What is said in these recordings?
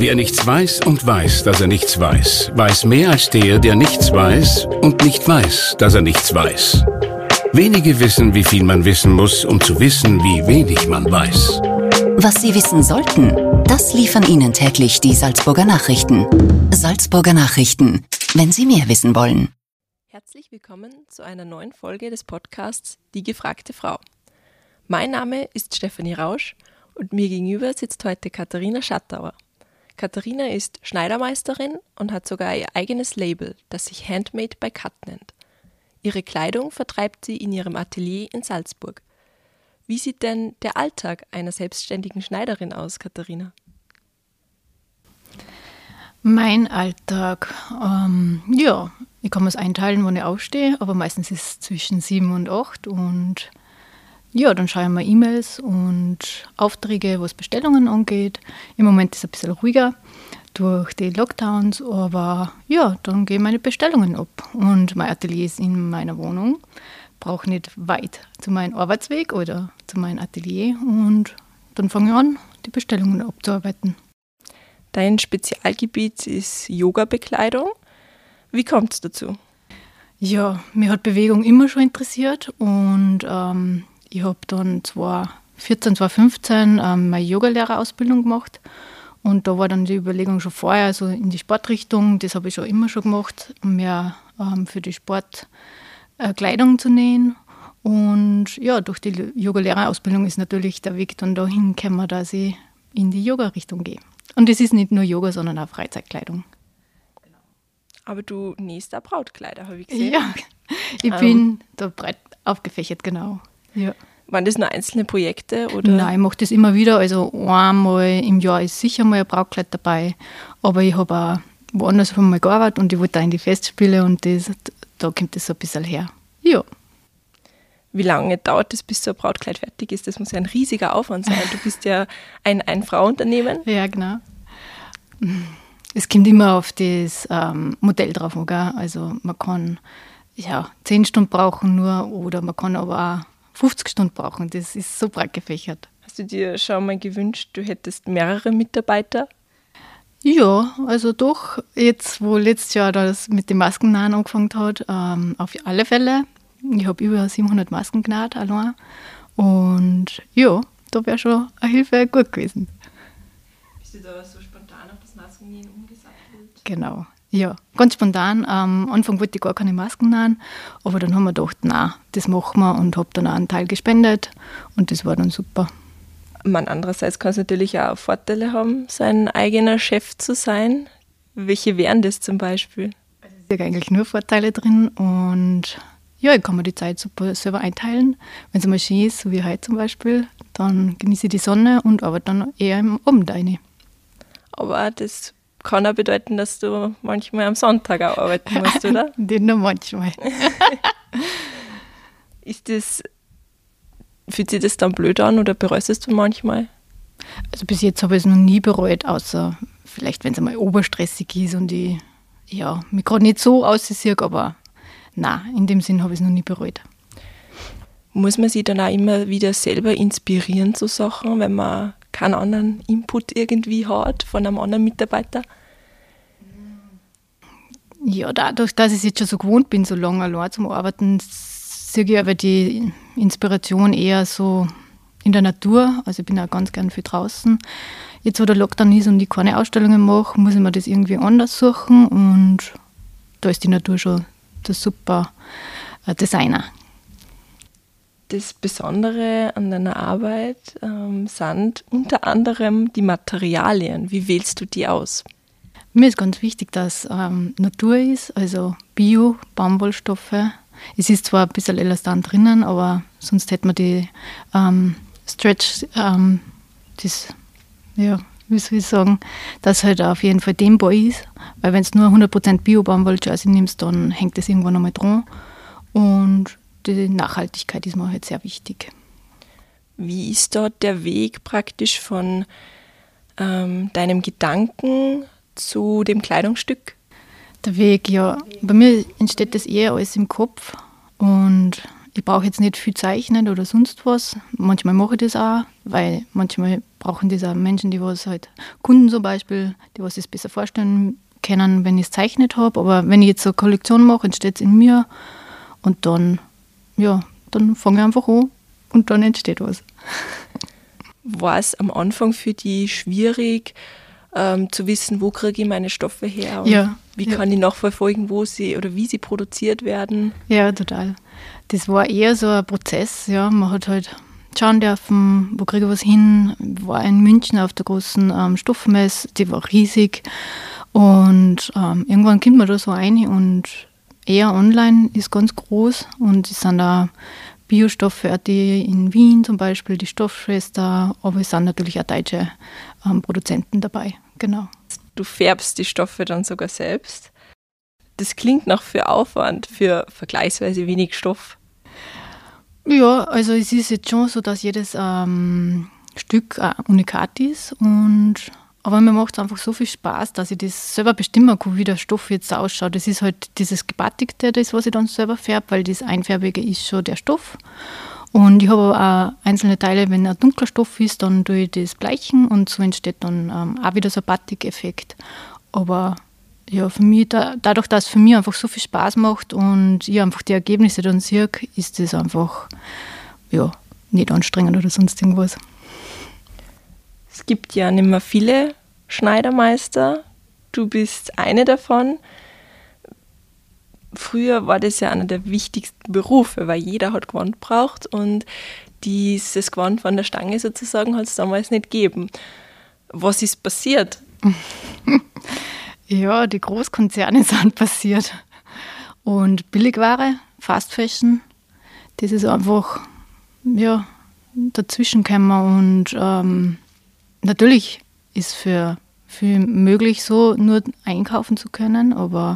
Wer nichts weiß und weiß, dass er nichts weiß, weiß mehr als der, der nichts weiß und nicht weiß, dass er nichts weiß. Wenige wissen, wie viel man wissen muss, um zu wissen, wie wenig man weiß. Was Sie wissen sollten, das liefern Ihnen täglich die Salzburger Nachrichten. Salzburger Nachrichten, wenn Sie mehr wissen wollen. Herzlich willkommen zu einer neuen Folge des Podcasts Die gefragte Frau. Mein Name ist Stefanie Rausch und mir gegenüber sitzt heute Katharina Schattauer. Katharina ist Schneidermeisterin und hat sogar ihr eigenes Label, das sich Handmade by Cut nennt. Ihre Kleidung vertreibt sie in ihrem Atelier in Salzburg. Wie sieht denn der Alltag einer selbstständigen Schneiderin aus, Katharina? Mein Alltag, ähm, ja, ich kann es einteilen, wo ich aufstehe, aber meistens ist es zwischen sieben und acht und ja, dann schaue ich mal E-Mails und Aufträge, was Bestellungen angeht. Im Moment ist es ein bisschen ruhiger durch die Lockdowns, aber ja, dann gehen meine Bestellungen ab. Und mein Atelier ist in meiner Wohnung, brauche nicht weit zu meinem Arbeitsweg oder zu meinem Atelier und dann fange ich an, die Bestellungen abzuarbeiten. Dein Spezialgebiet ist Yoga-Bekleidung. Wie kommt es dazu? Ja, mir hat Bewegung immer schon interessiert und ähm, ich habe dann 2014, 2015 ähm, meine Yogalehrerausbildung gemacht. Und da war dann die Überlegung schon vorher, also in die Sportrichtung, das habe ich schon immer schon gemacht, mehr ähm, für die Sportkleidung äh, zu nähen. Und ja, durch die Yogalehrerausbildung ist natürlich der Weg dann dahin gekommen, dass ich in die Yoga-Richtung gehe. Und es ist nicht nur Yoga, sondern auch Freizeitkleidung. Aber du nähst auch Brautkleider, habe ich gesehen. Ja, ich ähm. bin da breit aufgefächert, genau. Ja. Waren das nur einzelne Projekte? Oder? Nein, ich mache das immer wieder. Also einmal im Jahr ist sicher mal ein Brautkleid dabei. Aber ich habe auch woanders mal gearbeitet und ich wollte auch in die Festspiele und das, da kommt das so ein bisschen her. Ja. Wie lange dauert es, bis so ein Brautkleid fertig ist? Das muss ja ein riesiger Aufwand sein. Du bist ja ein Ein-Frau-Unternehmen. Ja, genau. Es kommt immer auf das ähm, Modell drauf an. Also man kann ja, zehn Stunden brauchen nur oder man kann aber auch 50 Stunden brauchen. Das ist so breit gefächert. Hast du dir schon mal gewünscht, du hättest mehrere Mitarbeiter? Ja, also doch, jetzt wo letztes Jahr das mit den Maskennahen angefangen hat, ähm, auf alle Fälle. Ich habe über 700 Masken genäht allein. Und ja, da wäre schon eine Hilfe gut gewesen. Bist du da so spontan auf das Maskennähen umgesattelt? Genau. Ja, ganz spontan. Am Anfang wollte ich gar keine Masken nähen, aber dann haben wir gedacht, nein, das machen wir und habe dann auch einen Teil gespendet und das war dann super. Man, andererseits kann es natürlich auch Vorteile haben, sein eigener Chef zu sein. Welche wären das zum Beispiel? Es sind eigentlich nur Vorteile drin und ja, ich kann mir die Zeit super selber einteilen. Wenn es mal schön ist, so wie heute zum Beispiel, dann genieße ich die Sonne und arbeite dann eher im Abend rein. Aber das kann auch bedeuten, dass du manchmal am Sonntag auch arbeiten musst, oder? Nicht nur manchmal. ist das, fühlt sich das dann blöd an oder bereust du manchmal? Also bis jetzt habe ich es noch nie bereut, außer vielleicht, wenn es einmal oberstressig ist und ich ja, mich gerade nicht so aussehe, aber na, in dem Sinn habe ich es noch nie bereut. Muss man sich dann auch immer wieder selber inspirieren zu Sachen, wenn man keinen anderen Input irgendwie hat von einem anderen Mitarbeiter? Ja, dadurch, dass ich jetzt schon so gewohnt bin, so lange allein zum Arbeiten, sehe ich aber die Inspiration eher so in der Natur. Also ich bin auch ganz gern viel draußen. Jetzt, wo der Lockdown ist und ich keine Ausstellungen mache, muss ich mir das irgendwie anders suchen und da ist die Natur schon der super äh, Designer das Besondere an deiner Arbeit ähm, sind unter anderem die Materialien. Wie wählst du die aus? Mir ist ganz wichtig, dass ähm, Natur ist, also Bio, Baumwollstoffe. Es ist zwar ein bisschen Elastan drinnen, aber sonst hätte man die ähm, Stretch, ähm, das, ja, wie soll ich sagen, dass halt auf jeden Fall dehnbar ist. Weil wenn du nur 100% Bio-Baumwolljersey nimmst, dann hängt das irgendwann einmal dran. Und die Nachhaltigkeit ist mir halt sehr wichtig. Wie ist dort der Weg praktisch von ähm, deinem Gedanken zu dem Kleidungsstück? Der Weg, ja. Bei mir entsteht das eher alles im Kopf und ich brauche jetzt nicht viel zeichnen oder sonst was. Manchmal mache ich das auch, weil manchmal brauchen diese Menschen, die was halt, Kunden zum Beispiel, die was es besser vorstellen können, wenn ich es zeichnet habe. Aber wenn ich jetzt so eine Kollektion mache, entsteht es in mir und dann, ja, dann fange ich einfach an und dann entsteht was. War es am Anfang für die schwierig, ähm, zu wissen, wo kriege ich meine Stoffe her und Ja, wie ja. kann ich nachverfolgen, wo sie oder wie sie produziert werden? Ja, total. Das war eher so ein Prozess, ja. Man hat halt schauen dürfen, wo kriege ich was hin. War in München auf der großen ähm, Stoffmesse, die war riesig. Und ähm, irgendwann kommt man da so rein und eher online ist ganz groß und es sind da Biostoffe.at in Wien zum Beispiel, die Stoffschwester, aber es sind natürlich auch deutsche ähm, Produzenten dabei, genau. Du färbst die Stoffe dann sogar selbst. Das klingt nach für Aufwand, für vergleichsweise wenig Stoff. Ja, also es ist jetzt schon so, dass jedes ähm, Stück ein Unikat ist und aber mir macht es einfach so viel Spaß, dass ich das selber bestimmen kann, wie der Stoff jetzt ausschaut. Das ist halt dieses Gebattigte, das, was ich dann selber färbe, weil das Einfärbige ist schon der Stoff. Und ich habe auch einzelne Teile, wenn ein dunkler Stoff ist, dann tue ich das bleichen und so entsteht dann ähm, auch wieder so ein Batik-Effekt. Aber ja, für mich, da, dadurch, dass es für mich einfach so viel Spaß macht und ich einfach die Ergebnisse dann sehe, ist das einfach ja, nicht anstrengend oder sonst irgendwas. Es gibt ja nicht mehr viele Schneidermeister. Du bist eine davon. Früher war das ja einer der wichtigsten Berufe, weil jeder hat Gewand braucht und dieses Gewand von der Stange sozusagen hat es damals nicht gegeben. Was ist passiert? Ja, die Großkonzerne sind passiert. Und Billigware, Fast Fashion, das ist einfach ja, dazwischen. Und ähm, natürlich ist für viel möglich, so nur einkaufen zu können, aber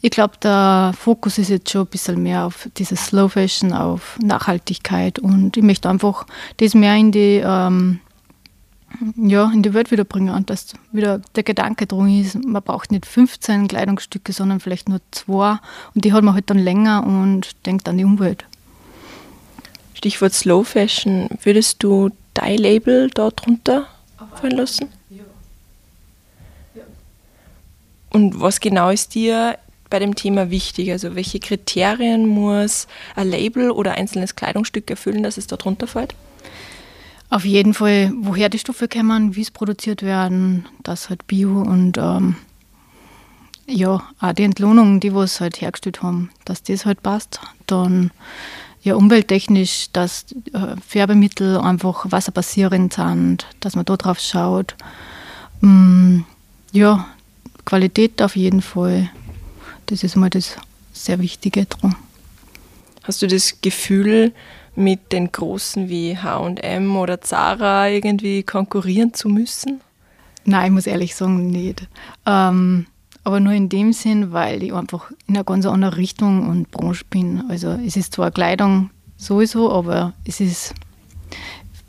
ich glaube, der Fokus ist jetzt schon ein bisschen mehr auf dieses Slow Fashion, auf Nachhaltigkeit und ich möchte einfach das mehr in die, ähm, ja, in die Welt wiederbringen und dass wieder der Gedanke drum ist, man braucht nicht 15 Kleidungsstücke, sondern vielleicht nur zwei und die hat man halt dann länger und denkt an die Umwelt. Stichwort Slow Fashion. Würdest du dein Label da drunter fallen lassen? Und was genau ist dir bei dem Thema wichtig? Also welche Kriterien muss ein Label oder einzelnes Kleidungsstück erfüllen, dass es da drunter fällt? Auf jeden Fall, woher die Stoffe kommen, wie es produziert werden, das halt Bio und ähm, ja, auch die Entlohnung, die was halt hergestellt haben, dass das halt passt. Dann ja, umwelttechnisch, dass äh, Färbemittel einfach wasserbasierend sind, dass man da drauf schaut. Mm, ja, Qualität auf jeden Fall. Das ist mal das sehr Wichtige dran. Hast du das Gefühl, mit den Großen wie HM oder Zara irgendwie konkurrieren zu müssen? Nein, ich muss ehrlich sagen, nicht. Ähm, aber nur in dem Sinn, weil ich einfach in einer ganz anderen Richtung und Branche bin. Also es ist zwar Kleidung sowieso, aber es ist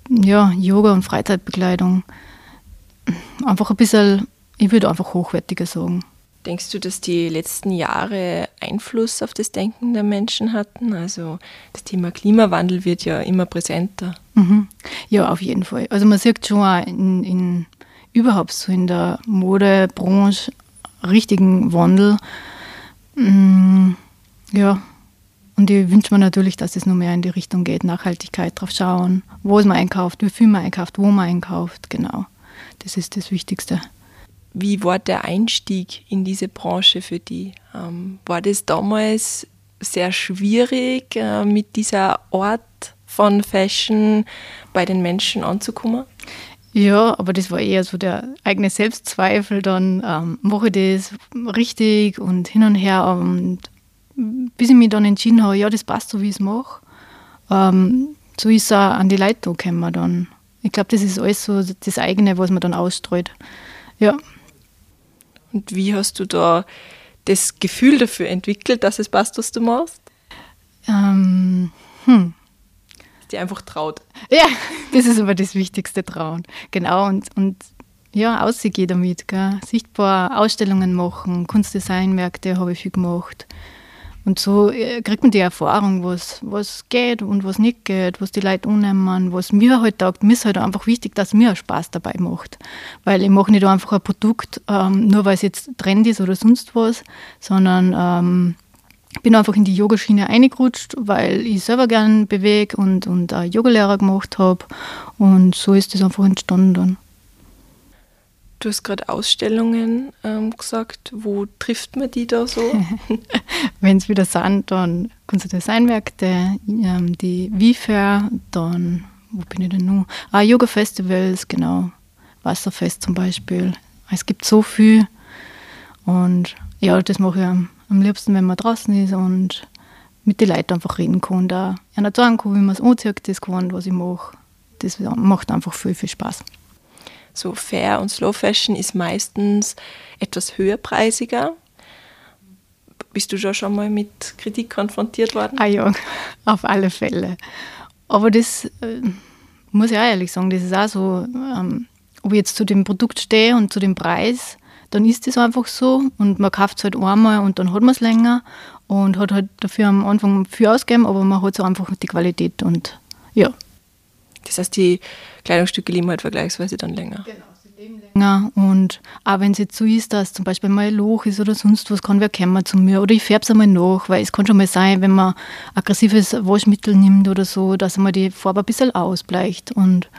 ja Yoga und Freizeitbekleidung. Einfach ein bisschen, ich würde einfach hochwertiger sagen. Denkst du, dass die letzten Jahre Einfluss auf das Denken der Menschen hatten? Also das Thema Klimawandel wird ja immer präsenter. Mhm. Ja, auf jeden Fall. Also man sieht schon in, in überhaupt so in der Modebranche richtigen Wandel. Mm, ja, und ich wünsche mir natürlich, dass es noch mehr in die Richtung geht, Nachhaltigkeit drauf schauen, wo es man einkauft, wie viel man einkauft, wo man einkauft, genau. Das ist das Wichtigste. Wie war der Einstieg in diese Branche für die? Ähm, war das damals sehr schwierig, äh, mit dieser Art von Fashion bei den Menschen anzukommen? Ja, aber das war eher so der eigene Selbstzweifel. Dann ähm, mache ich das richtig und hin und her. Und bis ich mich dann entschieden habe, ja, das passt so, wie ich es mache, ähm, so ist es auch an die Leute gekommen dann. Ich glaube, das ist alles so das eigene, was man dann ausstreut. Ja. Und wie hast du da das Gefühl dafür entwickelt, dass es passt, was du machst? Ähm, hm. Dass dir einfach traut. Ja, das ist aber das Wichtigste, trauen. Genau, und, und ja, ausgehen damit. Gell? Sichtbar Ausstellungen machen, Kunstdesignmärkte habe ich viel gemacht. Und so äh, kriegt man die Erfahrung, was, was geht und was nicht geht, was die Leute annehmen, was mir halt taugt. Mir ist halt einfach wichtig, dass mir Spaß dabei macht. Weil ich mache nicht einfach ein Produkt, ähm, nur weil es jetzt Trend ist oder sonst was, sondern ähm, bin einfach in die Yogaschiene eingerutscht, weil ich selber gern bewege und, und auch Yogalehrer gemacht habe. Und so ist das einfach entstanden dann. Du hast gerade Ausstellungen ähm, gesagt. Wo trifft man die da so? Wenn es wieder sind, dann Kunst- und Designmärkte, ähm, die WIFAIR, dann, wo bin ich denn noch? Ah, Yoga-Festivals, genau. Wasserfest zum Beispiel. Es gibt so viel. Und ja, das mache ich am, am liebsten, wenn man draußen ist und mit den Leuten einfach reden kann. Da einer sagen kann, wie man es anzieht, das kann, was ich mache. Das macht einfach viel, viel Spaß so Fair und Slow Fashion ist meistens etwas höherpreisiger. Bist du schon schon mal mit Kritik konfrontiert worden? Ah ja, auf alle Fälle. Aber das äh, muss ich auch ehrlich sagen, das ist auch so, ähm, ob ich jetzt zu dem Produkt stehe und zu dem Preis, dann ist das einfach so und man kauft es halt einmal und dann hat man es länger und hat halt dafür am Anfang viel ausgegeben, aber man hat so einfach die Qualität und ja, das heißt, die Kleidungsstücke leben halt vergleichsweise dann länger. Genau. länger. Und auch wenn es jetzt so ist, dass zum Beispiel mal ein Loch ist oder sonst was, kann wer kommen zu mir. Oder ich färbe es einmal nach, weil es kann schon mal sein, wenn man aggressives Waschmittel nimmt oder so, dass einmal die Farbe ein bisschen ausbleicht. Und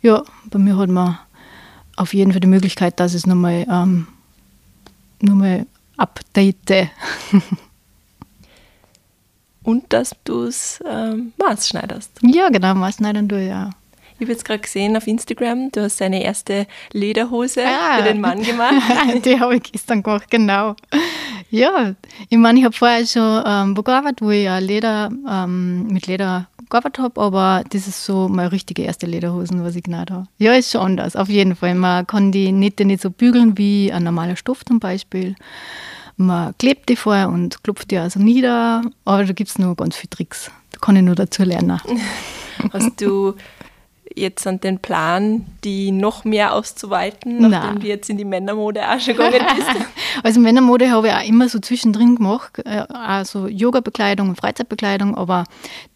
ja, bei mir hat man auf jeden Fall die Möglichkeit, dass es nochmal ähm, nochmal update. und dass du es ähm, maßschneiderst. Ja, genau, maßschneidern du ja. Ich habe jetzt gerade gesehen auf Instagram, du hast deine erste Lederhose ah. für den Mann gemacht. Die habe ich gestern gemacht, genau. Ja, ich meine, ich habe vorher schon ähm, wo gearbeitet, wo ich ja Leder, ähm, mit Leder gearbeitet habe, aber das ist so meine richtige erste Lederhosen, was ich genannt habe. Ja, ist schon anders, auf jeden Fall. Man kann die Nähte nicht so bügeln wie ein normaler Stoff zum Beispiel. Man klebt die vorher und klopft die also nieder, aber da gibt es nur ganz viele Tricks. Da kann ich nur dazu lernen. Hast du jetzt an den Plan, die noch mehr auszuweiten, nachdem du jetzt in die Männermode auch schon gegangen bist? also Männermode habe ich auch immer so zwischendrin gemacht, also Yoga-Bekleidung und Freizeitbekleidung, aber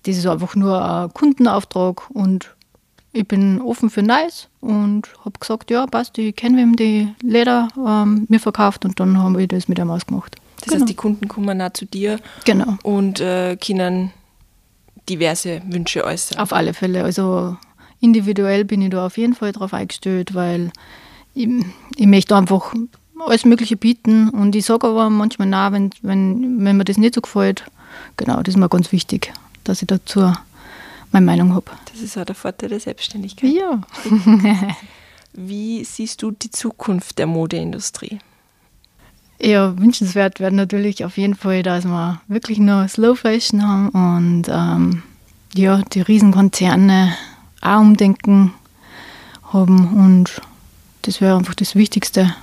das ist einfach nur ein Kundenauftrag und ich bin offen für Neues und habe gesagt, ja, passt, ich kenne wem die Leder ähm, mir verkauft und dann haben wir das mit ihm ausgemacht. Das genau. heißt, die Kunden kommen auch zu dir genau. und äh, können diverse Wünsche äußern. Auf alle Fälle. Also individuell bin ich da auf jeden Fall drauf eingestellt, weil ich, ich möchte einfach alles Mögliche bieten und ich sage aber manchmal nein, wenn, wenn, wenn mir das nicht so gefällt. Genau, das ist mir ganz wichtig, dass ich dazu meine Meinung habe. Das ist auch der Vorteil der Selbstständigkeit. Ja. Wie siehst du die Zukunft der Modeindustrie? Ja, wünschenswert wäre natürlich auf jeden Fall, dass wir wirklich nur Slow Fashion haben und ähm, ja, die Riesenkonzerne auch umdenken haben und das wäre einfach das Wichtigste.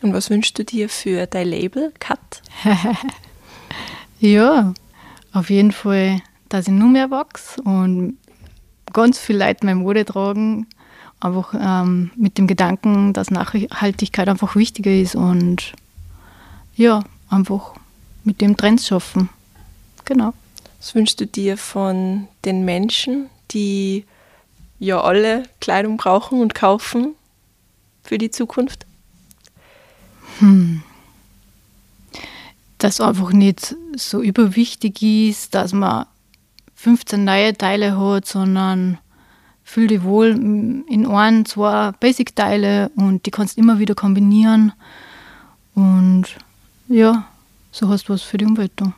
Und was wünschst du dir für dein Label, Cut? ja, auf jeden Fall dass ich nur mehr wachse und ganz viele Leute meine Mode tragen. Einfach ähm, mit dem Gedanken, dass Nachhaltigkeit einfach wichtiger ist und ja, einfach mit dem Trends schaffen. Genau. Was wünschst du dir von den Menschen, die ja alle Kleidung brauchen und kaufen für die Zukunft? Hm. Dass einfach nicht so überwichtig ist, dass man 15 neue Teile hat, sondern fühl dich wohl in ein, zwei Basic-Teile und die kannst immer wieder kombinieren. Und ja, so hast du was für die Umwelt da.